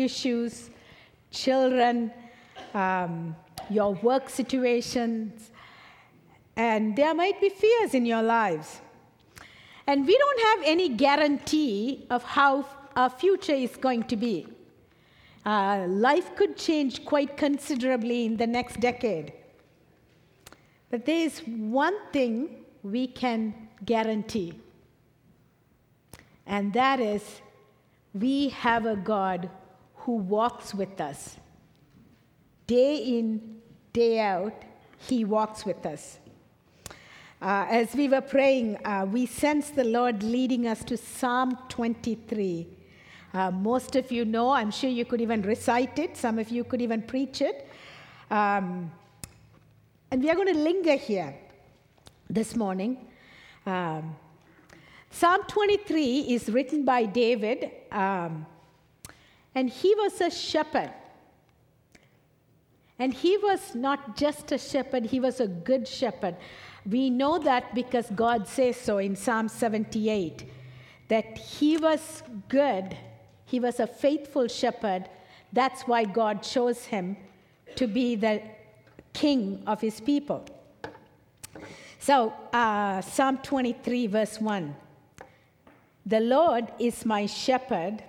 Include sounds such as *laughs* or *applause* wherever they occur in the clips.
issues, children, um, your work situations, and there might be fears in your lives. And we don't have any guarantee of how our future is going to be. Uh, life could change quite considerably in the next decade. But there is one thing we can guarantee, and that is we have a God who walks with us. Day in, day out, He walks with us. Uh, as we were praying, uh, we sensed the Lord leading us to Psalm 23. Uh, most of you know, I'm sure you could even recite it, some of you could even preach it. Um, and we are going to linger here this morning. Um, Psalm 23 is written by David, um, and he was a shepherd. And he was not just a shepherd, he was a good shepherd. We know that because God says so in Psalm 78 that he was good, he was a faithful shepherd. That's why God chose him to be the king of his people. So, uh, Psalm 23, verse 1 The Lord is my shepherd,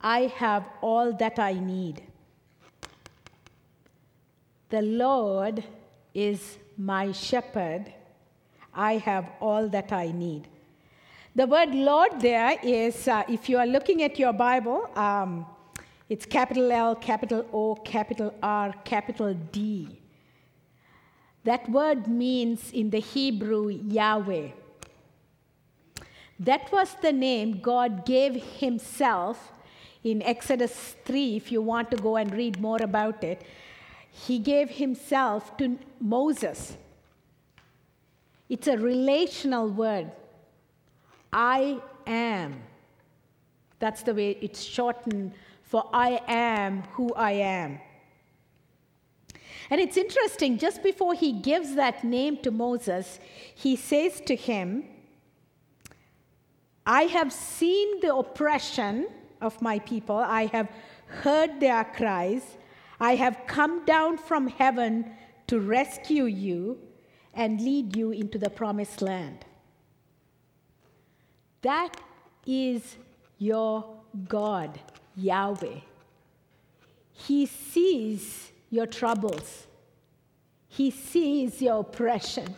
I have all that I need. The Lord is my shepherd, I have all that I need. The word Lord there is, uh, if you are looking at your Bible, um, it's capital L, capital O, capital R, capital D. That word means in the Hebrew Yahweh. That was the name God gave Himself in Exodus 3, if you want to go and read more about it he gave himself to Moses. It's a relational word. I am. That's the way it's shortened for I am who I am. And it's interesting, just before he gives that name to Moses, he says to him, I have seen the oppression of my people, I have heard their cries. I have come down from heaven to rescue you and lead you into the promised land. That is your God, Yahweh. He sees your troubles, He sees your oppression.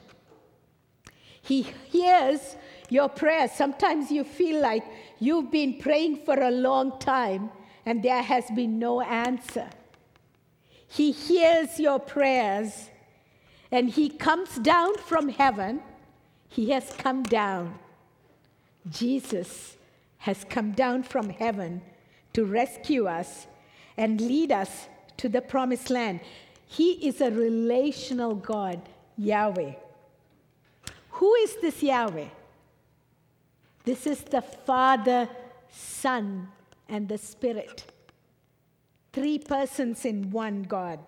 He hears your prayers. Sometimes you feel like you've been praying for a long time and there has been no answer. He hears your prayers and He comes down from heaven. He has come down. Jesus has come down from heaven to rescue us and lead us to the promised land. He is a relational God, Yahweh. Who is this Yahweh? This is the Father, Son, and the Spirit three persons in one God.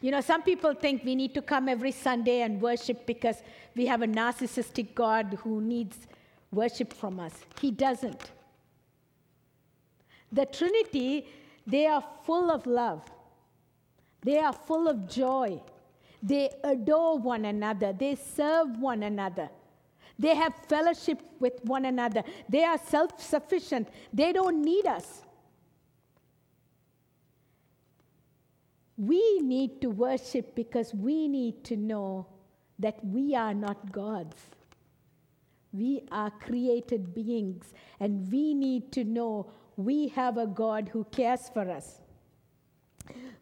You know, some people think we need to come every Sunday and worship because we have a narcissistic God who needs worship from us. He doesn't. The Trinity, they are full of love, they are full of joy. They adore one another, they serve one another. They have fellowship with one another. They are self sufficient. They don't need us. We need to worship because we need to know that we are not gods. We are created beings, and we need to know we have a God who cares for us.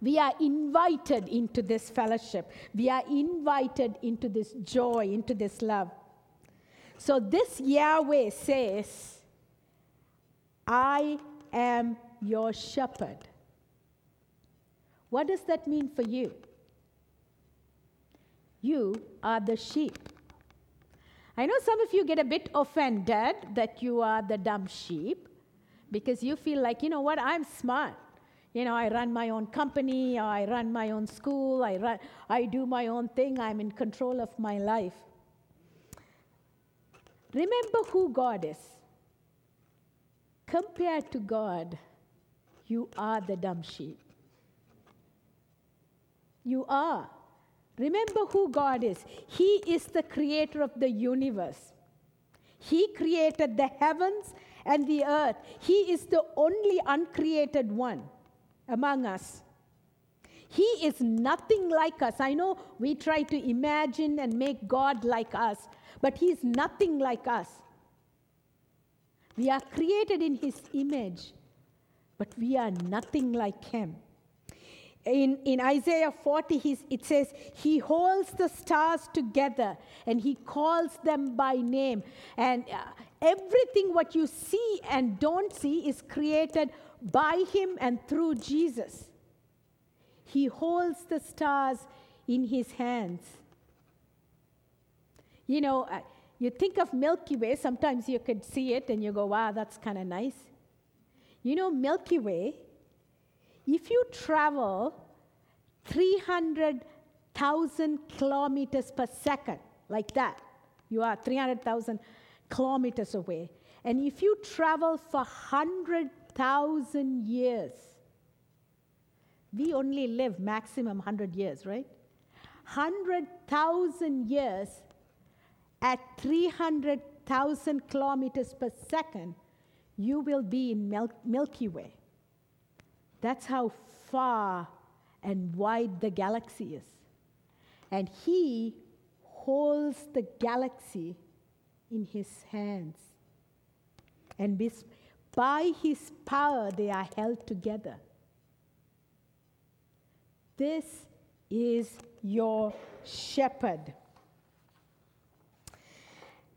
We are invited into this fellowship. We are invited into this joy, into this love. So, this Yahweh says, I am your shepherd. What does that mean for you? You are the sheep. I know some of you get a bit offended that you are the dumb sheep because you feel like, you know what, I'm smart. You know, I run my own company, I run my own school, I, run, I do my own thing, I'm in control of my life. Remember who God is. Compared to God, you are the dumb sheep. You are. Remember who God is. He is the creator of the universe. He created the heavens and the earth. He is the only uncreated one among us. He is nothing like us. I know we try to imagine and make God like us, but He is nothing like us. We are created in His image, but we are nothing like Him. In, in Isaiah 40, it says, He holds the stars together and He calls them by name. And uh, everything what you see and don't see is created by Him and through Jesus. He holds the stars in His hands. You know, uh, you think of Milky Way, sometimes you could see it and you go, wow, that's kind of nice. You know, Milky Way if you travel 300,000 kilometers per second, like that, you are 300,000 kilometers away. And if you travel for 100,000 years, we only live maximum 100 years, right? 100,000 years at 300,000 kilometers per second, you will be in Mil- Milky Way. That's how far and wide the galaxy is. And he holds the galaxy in his hands. And by his power, they are held together. This is your shepherd.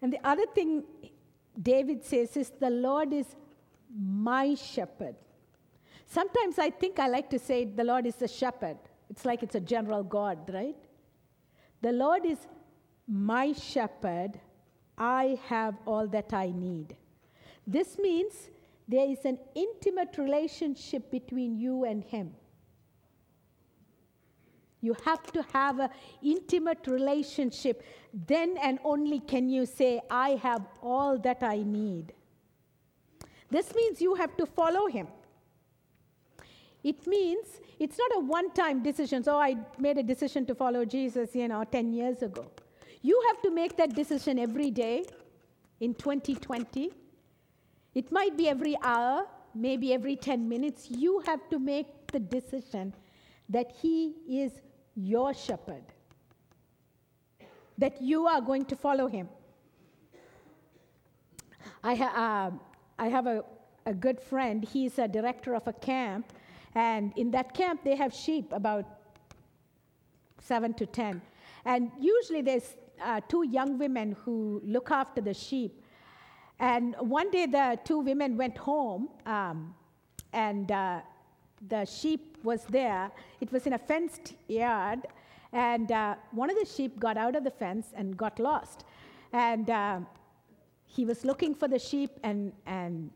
And the other thing David says is, The Lord is my shepherd. Sometimes I think I like to say the Lord is the shepherd. It's like it's a general God, right? The Lord is my shepherd. I have all that I need. This means there is an intimate relationship between you and Him. You have to have an intimate relationship. Then and only can you say, I have all that I need. This means you have to follow Him. It means it's not a one time decision. So I made a decision to follow Jesus, you know, 10 years ago. You have to make that decision every day in 2020. It might be every hour, maybe every 10 minutes. You have to make the decision that He is your shepherd, that you are going to follow Him. I, ha- uh, I have a, a good friend, he's a director of a camp and in that camp, they have sheep, about seven to ten. And usually there's uh, two young women who look after the sheep. And one day the two women went home, um, and uh, the sheep was there. It was in a fenced yard, and uh, one of the sheep got out of the fence and got lost. And uh, he was looking for the sheep, and, and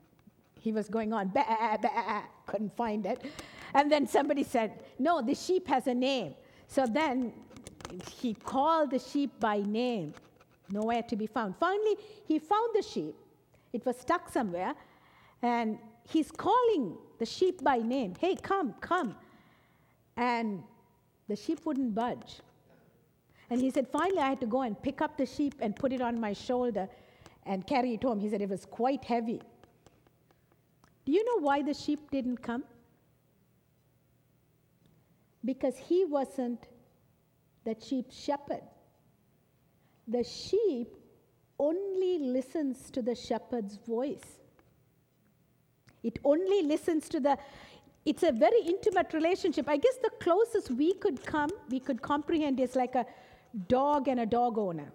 he was going on, bah, bah, couldn't find it. And then somebody said, No, the sheep has a name. So then he called the sheep by name, nowhere to be found. Finally, he found the sheep. It was stuck somewhere. And he's calling the sheep by name Hey, come, come. And the sheep wouldn't budge. And he said, Finally, I had to go and pick up the sheep and put it on my shoulder and carry it home. He said it was quite heavy. Do you know why the sheep didn't come? Because he wasn't the sheep shepherd. The sheep only listens to the shepherd's voice. It only listens to the, it's a very intimate relationship. I guess the closest we could come, we could comprehend is like a dog and a dog owner.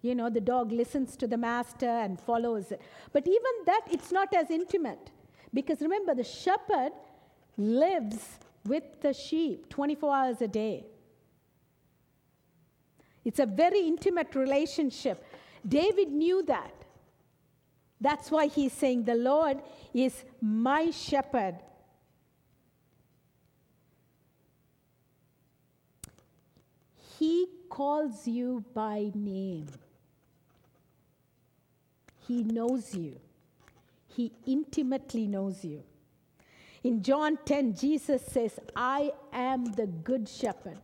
You know, the dog listens to the master and follows it. But even that, it's not as intimate. Because remember, the shepherd lives with the sheep 24 hours a day. It's a very intimate relationship. David knew that. That's why he's saying, The Lord is my shepherd. He calls you by name. He knows you. He intimately knows you. In John 10, Jesus says, I am the good shepherd.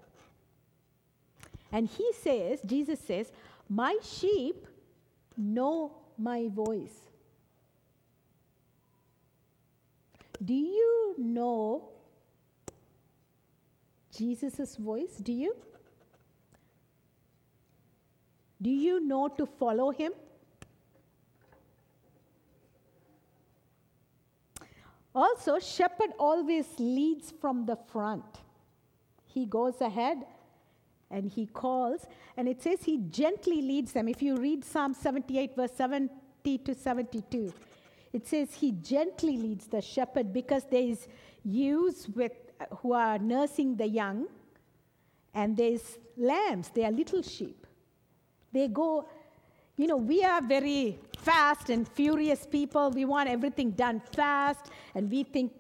And he says, Jesus says, My sheep know my voice. Do you know Jesus' voice? Do you? Do you know to follow him? Also, shepherd always leads from the front. He goes ahead and he calls, and it says he gently leads them. If you read Psalm 78, verse 70 to 72, it says he gently leads the shepherd because there is ewes with, who are nursing the young, and there's lambs, they are little sheep. They go you know, we are very fast and furious people. We want everything done fast, and we think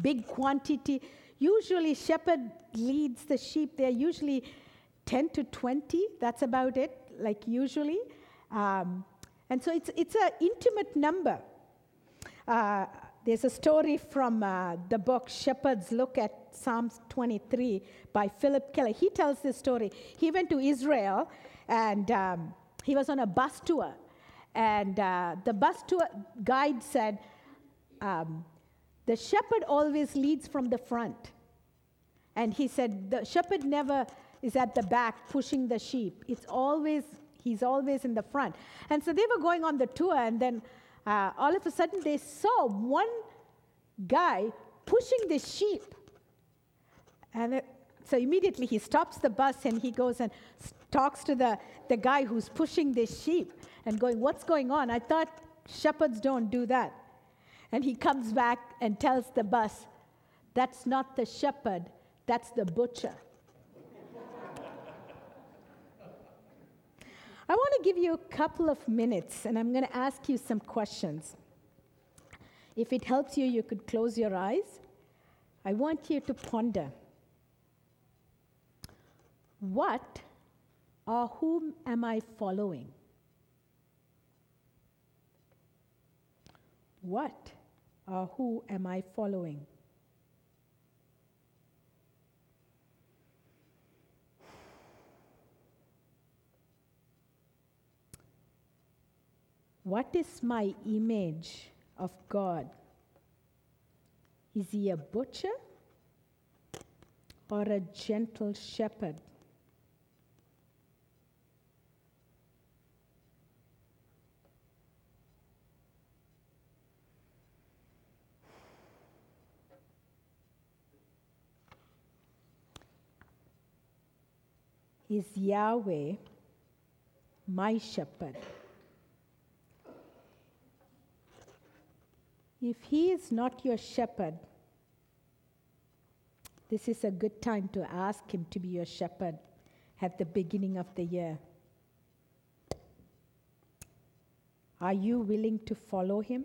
big quantity. Usually, shepherd leads the sheep. They're usually 10 to 20. That's about it, like usually. Um, and so it's, it's an intimate number. Uh, there's a story from uh, the book Shepherds Look at Psalms 23 by Phillip Keller. He tells this story. He went to Israel and um, he was on a bus tour, and uh, the bus tour guide said, um, The shepherd always leads from the front. And he said, The shepherd never is at the back pushing the sheep. It's always, he's always in the front. And so they were going on the tour, and then uh, all of a sudden they saw one guy pushing the sheep. And it, so immediately he stops the bus and he goes and talks to the, the guy who's pushing this sheep and going, What's going on? I thought shepherds don't do that. And he comes back and tells the bus, That's not the shepherd, that's the butcher. I want to give you a couple of minutes and I'm going to ask you some questions. If it helps you, you could close your eyes. I want you to ponder what or whom am I following? What or who am I following? What is my image of God? Is he a butcher or a gentle shepherd? is Yahweh, my shepherd. If he is not your shepherd, this is a good time to ask him to be your shepherd at the beginning of the year. Are you willing to follow him?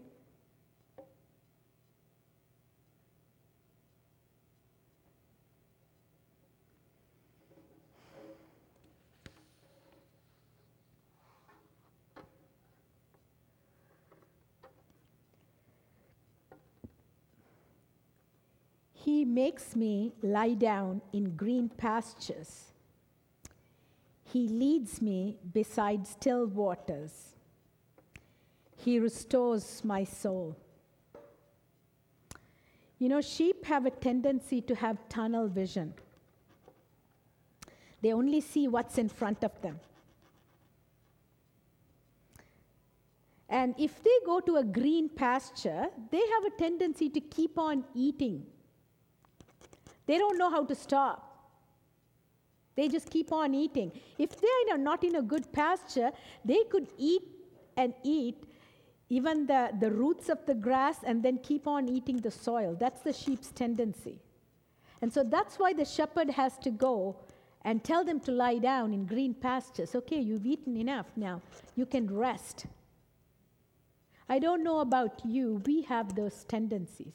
He makes me lie down in green pastures. He leads me beside still waters. He restores my soul. You know, sheep have a tendency to have tunnel vision. They only see what's in front of them. And if they go to a green pasture, they have a tendency to keep on eating they don't know how to stop. They just keep on eating. If they are not in a good pasture, they could eat and eat even the, the roots of the grass and then keep on eating the soil. That's the sheep's tendency. And so that's why the shepherd has to go and tell them to lie down in green pastures. Okay, you've eaten enough now. You can rest. I don't know about you, we have those tendencies.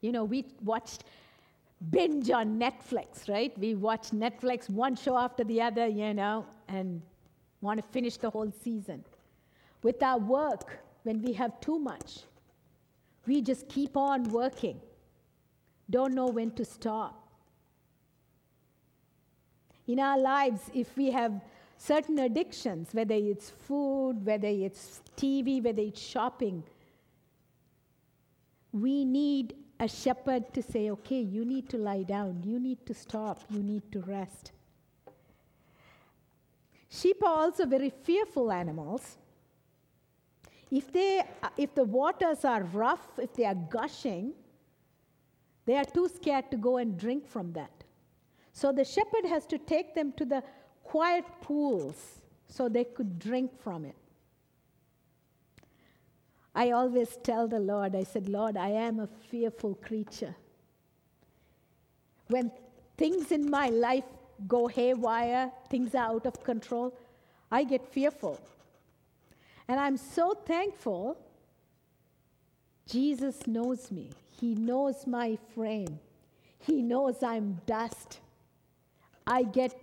You know, we watched binge on Netflix, right? We watch Netflix one show after the other, you know, and want to finish the whole season. With our work, when we have too much. We just keep on working, don't know when to stop. In our lives, if we have certain addictions, whether it's food, whether it's TV, whether it's shopping, we need a shepherd to say, okay, you need to lie down, you need to stop, you need to rest. Sheep are also very fearful animals. If, they, uh, if the waters are rough, if they are gushing, they are too scared to go and drink from that. So the shepherd has to take them to the quiet pools so they could drink from it. I always tell the Lord, I said, Lord, I am a fearful creature. When things in my life go haywire, things are out of control, I get fearful. And I'm so thankful Jesus knows me. He knows my frame. He knows I'm dust. I get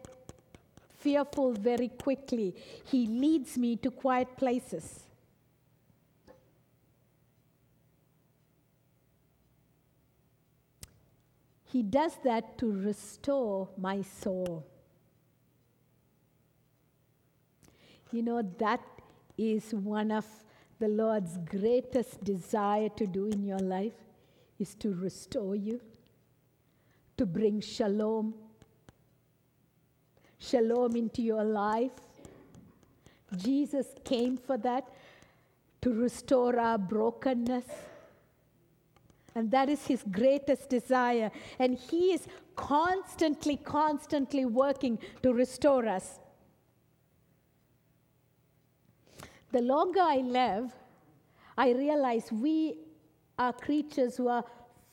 fearful very quickly. He leads me to quiet places. He does that to restore my soul. You know, that is one of the Lord's greatest desire to do in your life is to restore you, to bring shalom. Shalom into your life. Jesus came for that, to restore our brokenness and that is his greatest desire. And he is constantly, constantly working to restore us. The longer I live, I realize we are creatures who are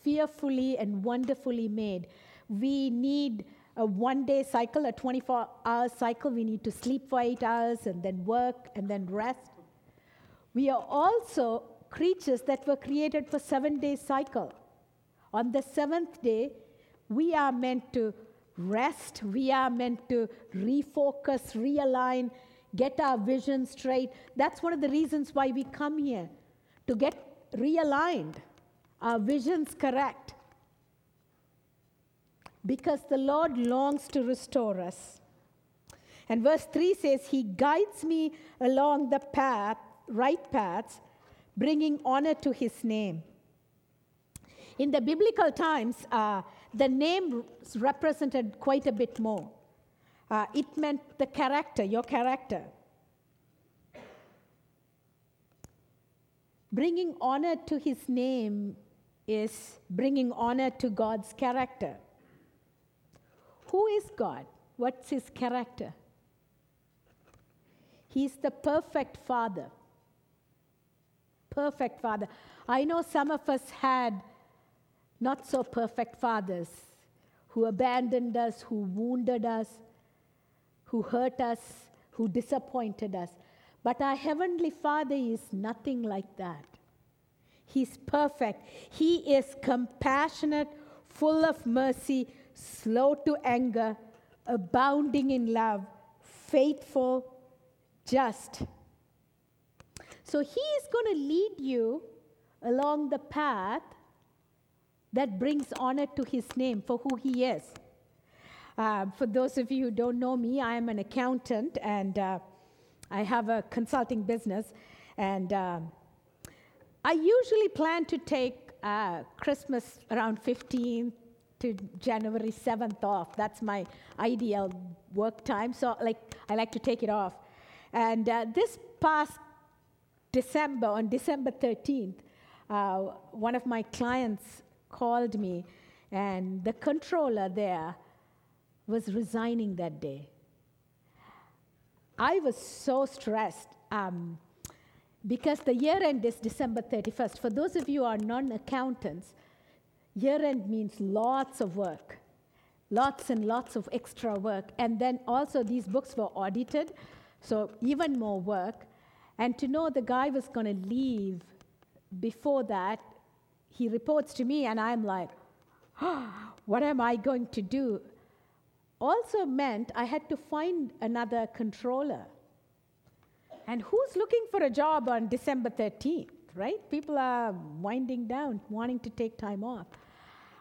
fearfully and wonderfully made. We need a one day cycle, a 24 hour cycle. We need to sleep for eight hours and then work and then rest. We are also creatures that were created for seven day cycle. On the seventh day, we are meant to rest, we are meant to refocus, realign, get our vision straight. That's one of the reasons why we come here to get realigned, our visions correct. Because the Lord longs to restore us. And verse 3 says, He guides me along the path, right paths, bringing honor to his name. In the biblical times, uh, the name represented quite a bit more. Uh, it meant the character, your character. Bringing honor to his name is bringing honor to God's character. Who is God? What's his character? He's the perfect Father perfect father. I know some of us had not so perfect fathers who abandoned us, who wounded us, who hurt us, who disappointed us. But our Heavenly Father is nothing like that. He's perfect. He is compassionate, full of mercy, slow to anger, abounding in love, faithful, just. So he is going to lead you along the path that brings honor to his name for who he is. Uh, for those of you who don't know me, I am an accountant and uh, I have a consulting business. And uh, I usually plan to take uh, Christmas around 15th to January 7th off. That's my ideal work time. So, like, I like to take it off. And uh, this past December, on December 13th, uh, one of my clients called me, and the controller there was resigning that day. I was so stressed um, because the year end is December 31st. For those of you who are non accountants, year end means lots of work, lots and lots of extra work. And then also, these books were audited, so even more work. And to know the guy was going to leave before that, he reports to me, and I'm like, oh, *gasps* what am I going to do? Also meant I had to find another controller. And who's looking for a job on December 13th, right? People are winding down, wanting to take time off.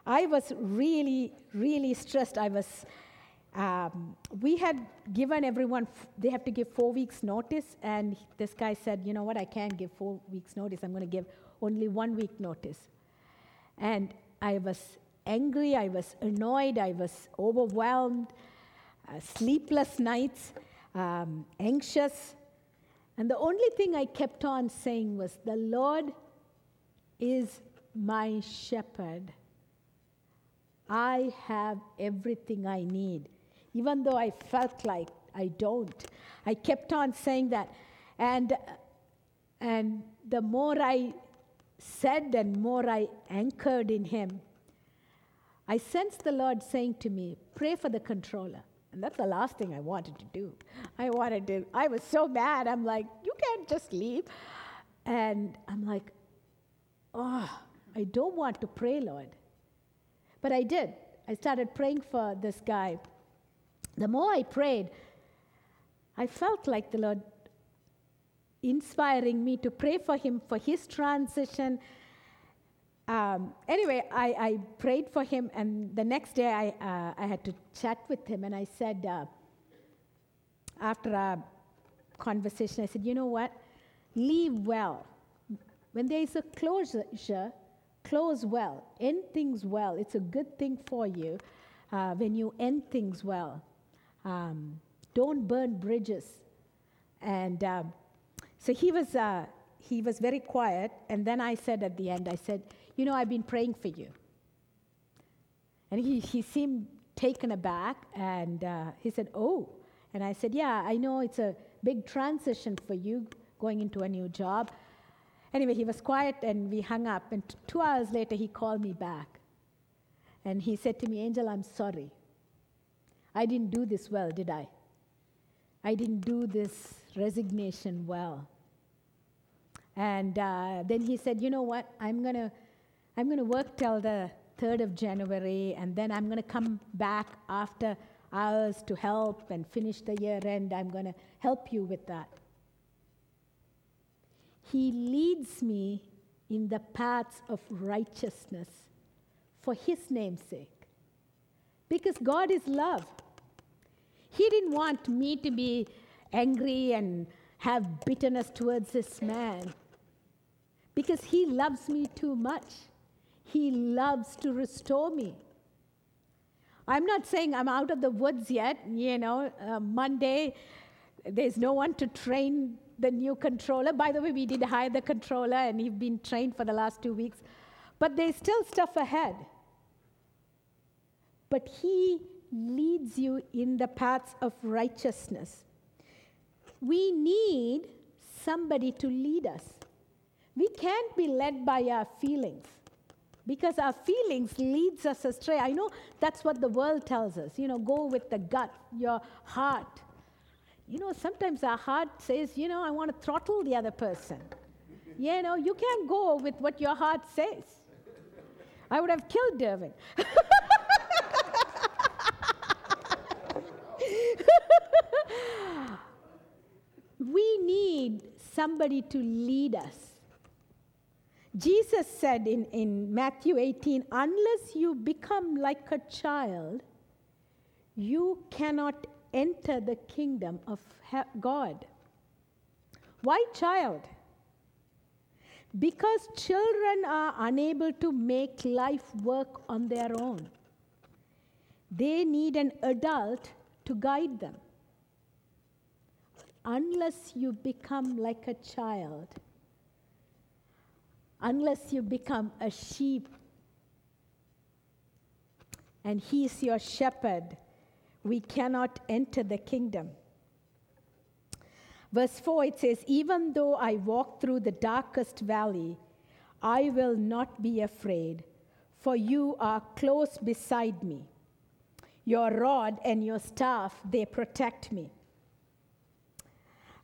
I was really, really stressed. I was, um, we had given everyone, they have to give four weeks' notice, and this guy said, you know what, I can't give four weeks' notice. I'm going to give only one week notice. And I was angry, I was annoyed, I was overwhelmed, uh, sleepless nights, um, anxious. And the only thing I kept on saying was, The Lord is my shepherd. I have everything I need. Even though I felt like I don't, I kept on saying that. And, and the more I said and more I anchored in Him, I sensed the Lord saying to me, Pray for the controller. And that's the last thing I wanted to do. I wanted to, I was so mad. I'm like, You can't just leave. And I'm like, Oh, I don't want to pray, Lord. But I did. I started praying for this guy. The more I prayed, I felt like the Lord inspiring me to pray for him for his transition. Um, anyway, I, I, prayed for him, and the next day I, uh, I had to chat with him, and I said, uh, after a conversation, I said, You know what? Leave well. When there is a closure, close well, end things well. It's a good thing for you uh, when you end things well. Um, don't burn bridges. And um, so he was, uh, he was very quiet. And then I said at the end, I said, You know, I've been praying for you. And he, he seemed taken aback. And uh, he said, Oh. And I said, Yeah, I know it's a big transition for you going into a new job. Anyway, he was quiet and we hung up. And t- two hours later, he called me back. And he said to me, Angel, I'm sorry. I didn't do this well, did I? I didn't do this resignation well. And uh, then he said, You know what? I'm going to I'm going to work till the 3rd of January, and then I'm going to come back after hours to help and finish the year end. I'm going to help you with that. He leads me in the paths of righteousness for His name's sake. Because God is love. He didn't want me to be angry and have bitterness towards this man because he loves me too much. He loves to restore me. I'm not saying I'm out of the woods yet. You know, uh, Monday, there's no one to train the new controller. By the way, we did hire the controller and he's been trained for the last two weeks. But there's still stuff ahead. But he leads you in the paths of righteousness. We need somebody to lead us. We can't be led by our feelings because our feelings leads us astray. I know that's what the world tells us. You know, go with the gut, your heart. You know, sometimes our heart says, you know, I want to throttle the other person. You know, you can't go with what your heart says. I would have killed Derwin. *laughs* *laughs* we need somebody to lead us. Jesus said in, in Matthew 18, unless you become like a child, you cannot enter the kingdom of God. Why child? Because children are unable to make life work on their own. They need an adult to guide them. Unless you become like a child, unless you become a sheep and he's your shepherd, we cannot enter the kingdom. Verse 4 it says, Even though I walk through the darkest valley, I will not be afraid, for you are close beside me. Your rod and your staff, they protect me.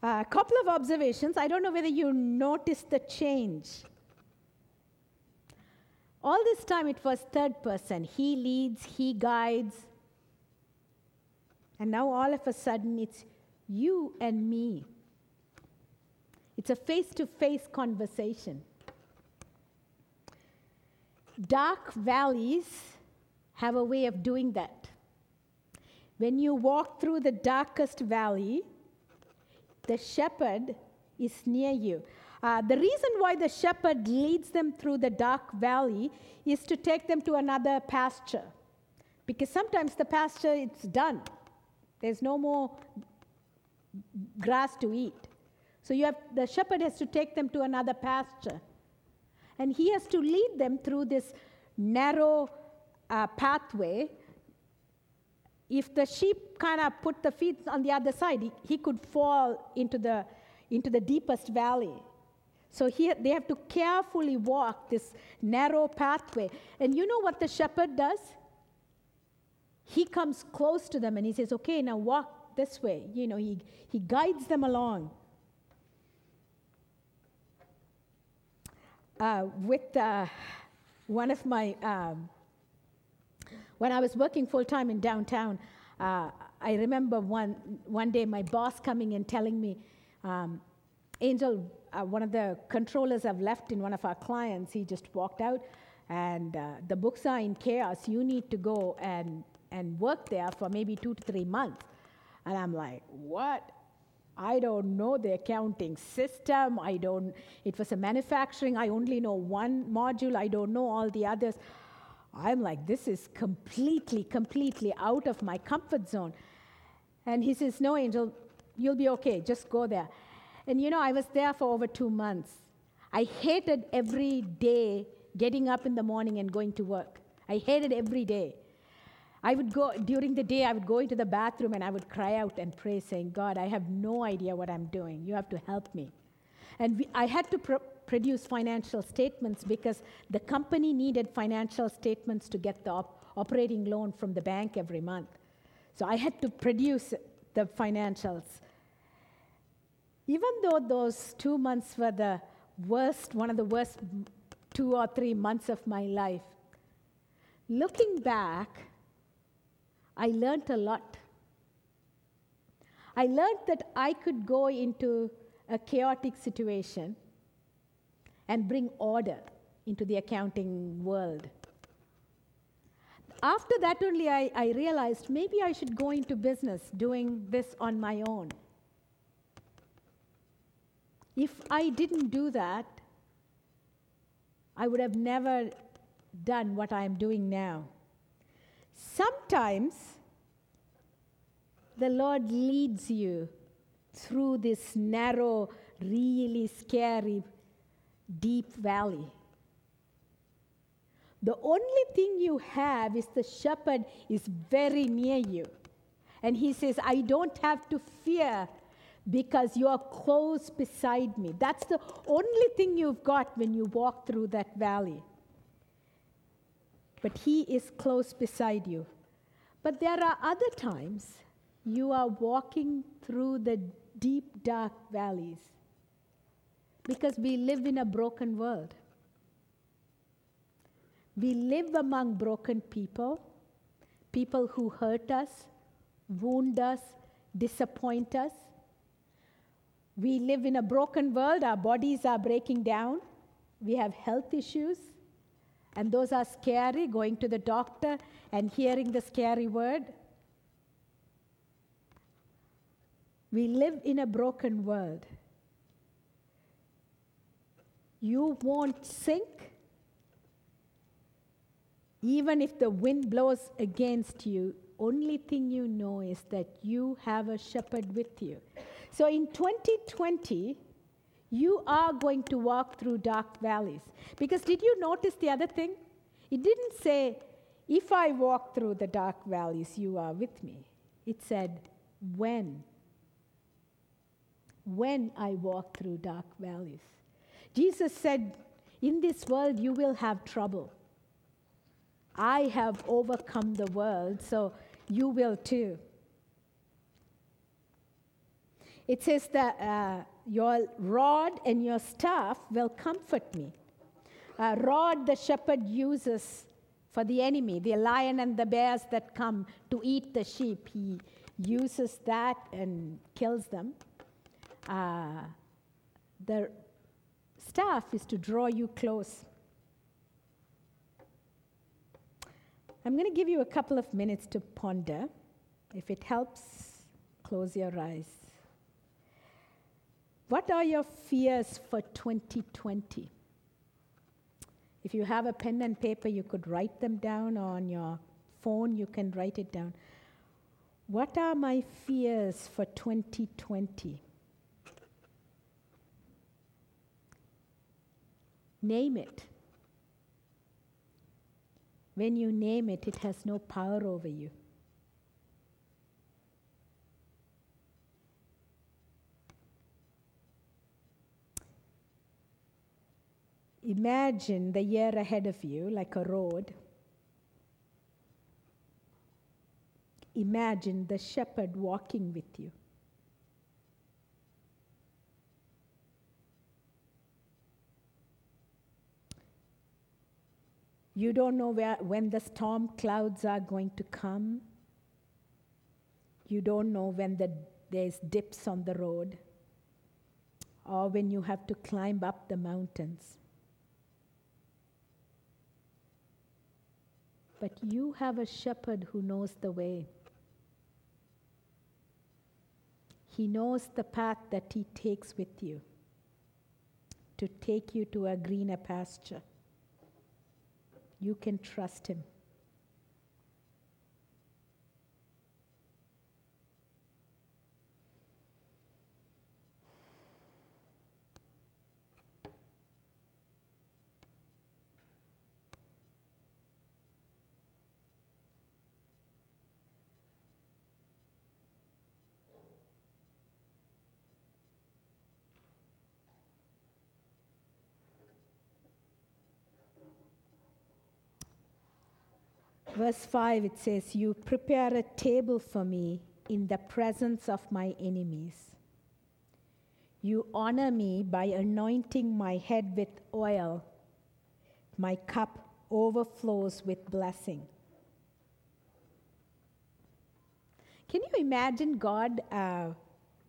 A couple of observations. I don't know whether you noticed the change. All this time it was third person. He leads, he guides. And now all of a sudden it's you and me. It's a face to face conversation. Dark valleys have a way of doing that. When you walk through the darkest valley, the shepherd is near you. Uh, the reason why the shepherd leads them through the dark valley is to take them to another pasture. Because sometimes the pasture it's done. There's no more grass to eat. So you have the shepherd has to take them to another pasture. And he has to lead them through this narrow uh, pathway. If the sheep kind of put the feet on the other side, he, he could fall into the, into the deepest valley. So here they have to carefully walk this narrow pathway. And you know what the shepherd does? He comes close to them and he says, Okay, now walk this way. You know, he, he guides them along. Uh, with uh, one of my, um, when I was working full time in downtown, uh, I remember one, one day my boss coming and telling me, um, Angel, uh, one of the controllers have left in one of our clients. He just walked out, and uh, the books are in chaos. You need to go and, and work there for maybe two to three months. And I'm like, what? I don't know the accounting system. I don't, it was a manufacturing. I only know one module. I don't know all the others. I'm like, this is completely, completely out of my comfort zone. And he says, No, Angel, you'll be okay. Just go there. And you know, I was there for over two months. I hated every day getting up in the morning and going to work. I hated every day. I would go, during the day, I would go into the bathroom and I would cry out and pray, saying, God, I have no idea what I'm doing. You have to help me. And we, I had to pro- produce financial statements because the company needed financial statements to get the op- operating loan from the bank every month. So I had to produce the financials. Even though those two months were the worst, one of the worst two or three months of my life, looking back, I learned a lot. I learned that I could go into a chaotic situation and bring order into the accounting world. After that, only I, I realized maybe I should go into business doing this on my own. If I didn't do that, I would have never done what I am doing now. Sometimes the Lord leads you through this narrow, really scary, deep valley. The only thing you have is the shepherd is very near you. And he says, I don't have to fear because you are close beside me. That's the only thing you've got when you walk through that valley. But He is close beside you. But there are other times you are walking through the deep, dark valleys because we live in a broken world. We live among broken people, people who hurt us, wound us, disappoint us. We live in a broken world, our bodies are breaking down, we have health issues, and those are scary, going to the doctor and hearing the scary word. We live in a broken world. You won't sink even if the wind blows against you. Only thing you know is that you have a shepherd with you. So in 2020, you are going to walk through dark valleys. Because did you notice the other thing? It didn't say, if I walk through the dark valleys, you are with me. It said, when. When I walk through dark valleys. Jesus said, in this world you will have trouble. I have overcome the world, so you will too. It says that uh, your rod and your staff will comfort me. Uh, rod the shepherd uses for the enemy, the lion and the bears that come to eat the sheep. He uses that and kills them. Uh, the staff is to draw you close. I'm going to give you a couple of minutes to ponder. If it helps, close your eyes. What are your fears for 2020? If you have a pen and paper, you could write them down, or on your phone, you can write it down. What are my fears for 2020? Name it. When you name it, it has no power over you. Imagine the year ahead of you like a road. Imagine the shepherd walking with you. You don't know where, when the storm clouds are going to come. You don't know when the, there's dips on the road or when you have to climb up the mountains. But you have a shepherd who knows the way. He knows the path that he takes with you to take you to a greener pasture you can trust Him. Verse 5, it says, You prepare a table for me in the presence of my enemies. You honor me by anointing my head with oil. My cup overflows with blessing. Can you imagine God uh,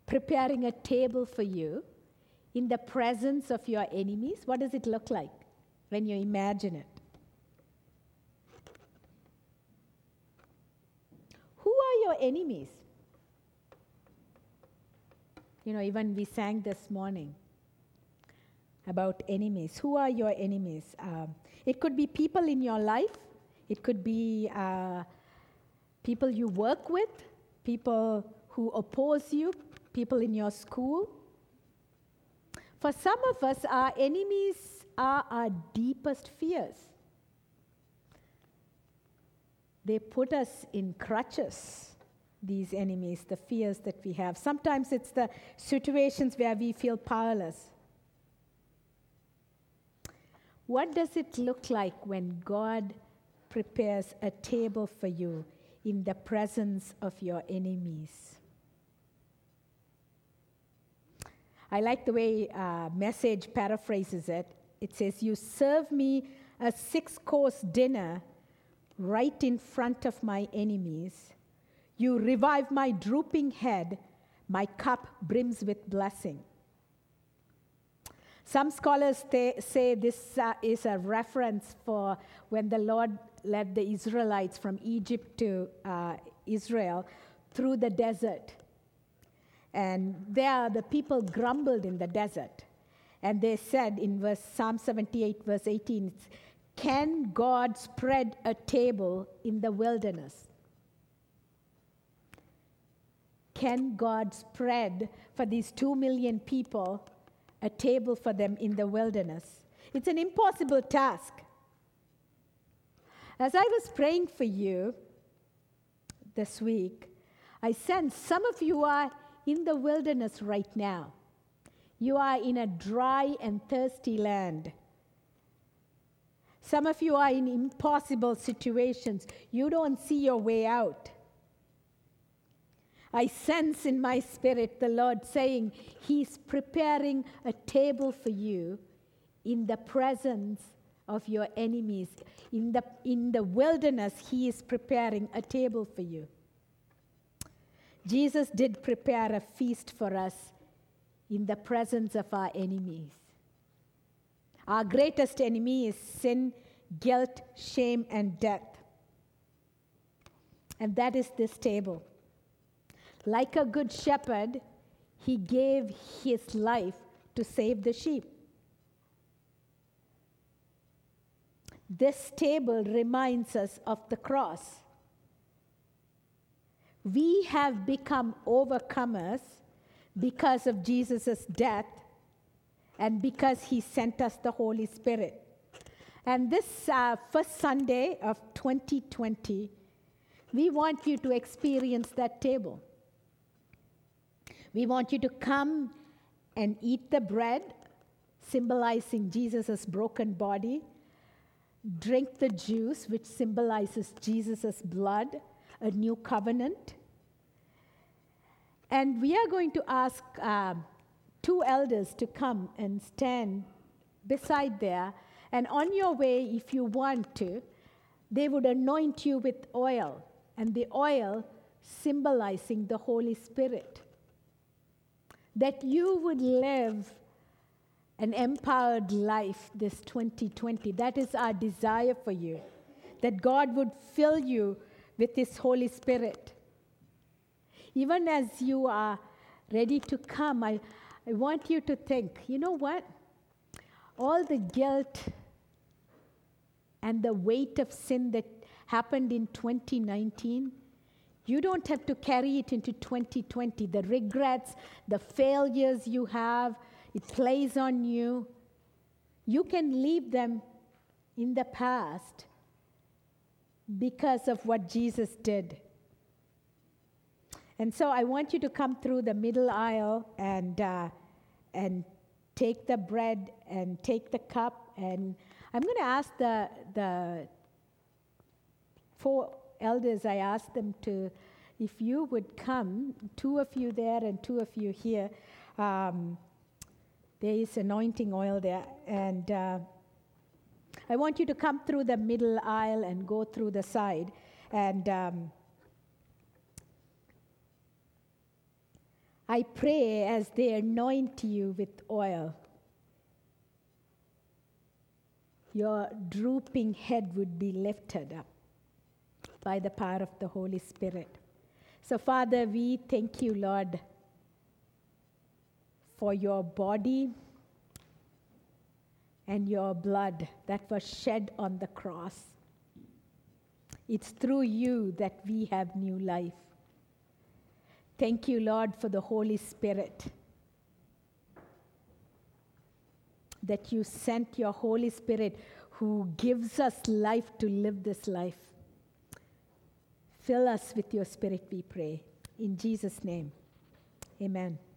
preparing a table for you in the presence of your enemies? What does it look like when you imagine it? Your enemies? You know, even we sang this morning about enemies. Who are your enemies? Um, it could be people in your life, it could be uh, people you work with, people who oppose you, people in your school. For some of us, our enemies are our deepest fears. They put us in crutches these enemies, the fears that we have. Sometimes it's the situations where we feel powerless. What does it look like when God prepares a table for you in the presence of your enemies? I like the way uh, Message paraphrases it. It says, You serve me a six course dinner right in front of my enemies you revive my drooping head, my cup brims with blessing. Some scholars say this uh, is a reference for when the Lord led the Israelites from Egypt to uh, Israel through the desert. And there the people grumbled in the desert. And they said in verse Psalm 78, verse 18, Can God spread a table in the wilderness? Can God spread for these two million people a table for them in the wilderness? It's an impossible task. As I was praying for you this week, I sense some of you are in the wilderness right now. You are in a dry and thirsty land. Some of you are in impossible situations. You don't see your way out. I sense in my spirit the Lord saying, He's preparing a table for you in the presence of your enemies. In the, in the wilderness, He is preparing a table for you. Jesus did prepare a feast for us in the presence of our enemies. Our greatest enemy is sin, guilt, shame, and death. And that is this table. Like a good shepherd, he gave his life to save the sheep. This table reminds us of the cross. We have become overcomers because of Jesus' death and because he sent us the Holy Spirit. And this uh, first Sunday of 2020, we want you to experience that table. We want you to come and eat the bread, symbolizing Jesus' broken body, drink the juice, which symbolizes Jesus' blood, a new covenant. And we are going to ask uh, two elders to come and stand beside there. And on your way, if you want to, they would anoint you with oil, and the oil symbolizing the Holy Spirit. That you would live an empowered life this 2020. That is our desire for you. That God would fill you with His Holy Spirit. Even as you are ready to come, I, I want you to think you know what? All the guilt and the weight of sin that happened in 2019, you don't have to carry it into 2020. The regrets, the failures you have, it plays on you. You can leave them in the past because of what Jesus did. And so I want you to come through the middle aisle and, uh, and take the bread and take the cup. And I'm going to ask the, the four elders, I asked them to, if you would come, two of you there and two of you here. Um, there is anointing oil there. And uh, I want you to come through the middle aisle and go through the side. And um, I pray as they anoint you with oil, your drooping head would be lifted up by the power of the Holy Spirit. So, Father, we thank you, Lord, for your body and your blood that was shed on the cross. It's through you that we have new life. Thank you, Lord, for the Holy Spirit. That you sent your Holy Spirit who gives us life to live this life. Fill us with your Spirit, we pray. In Jesus' name, amen.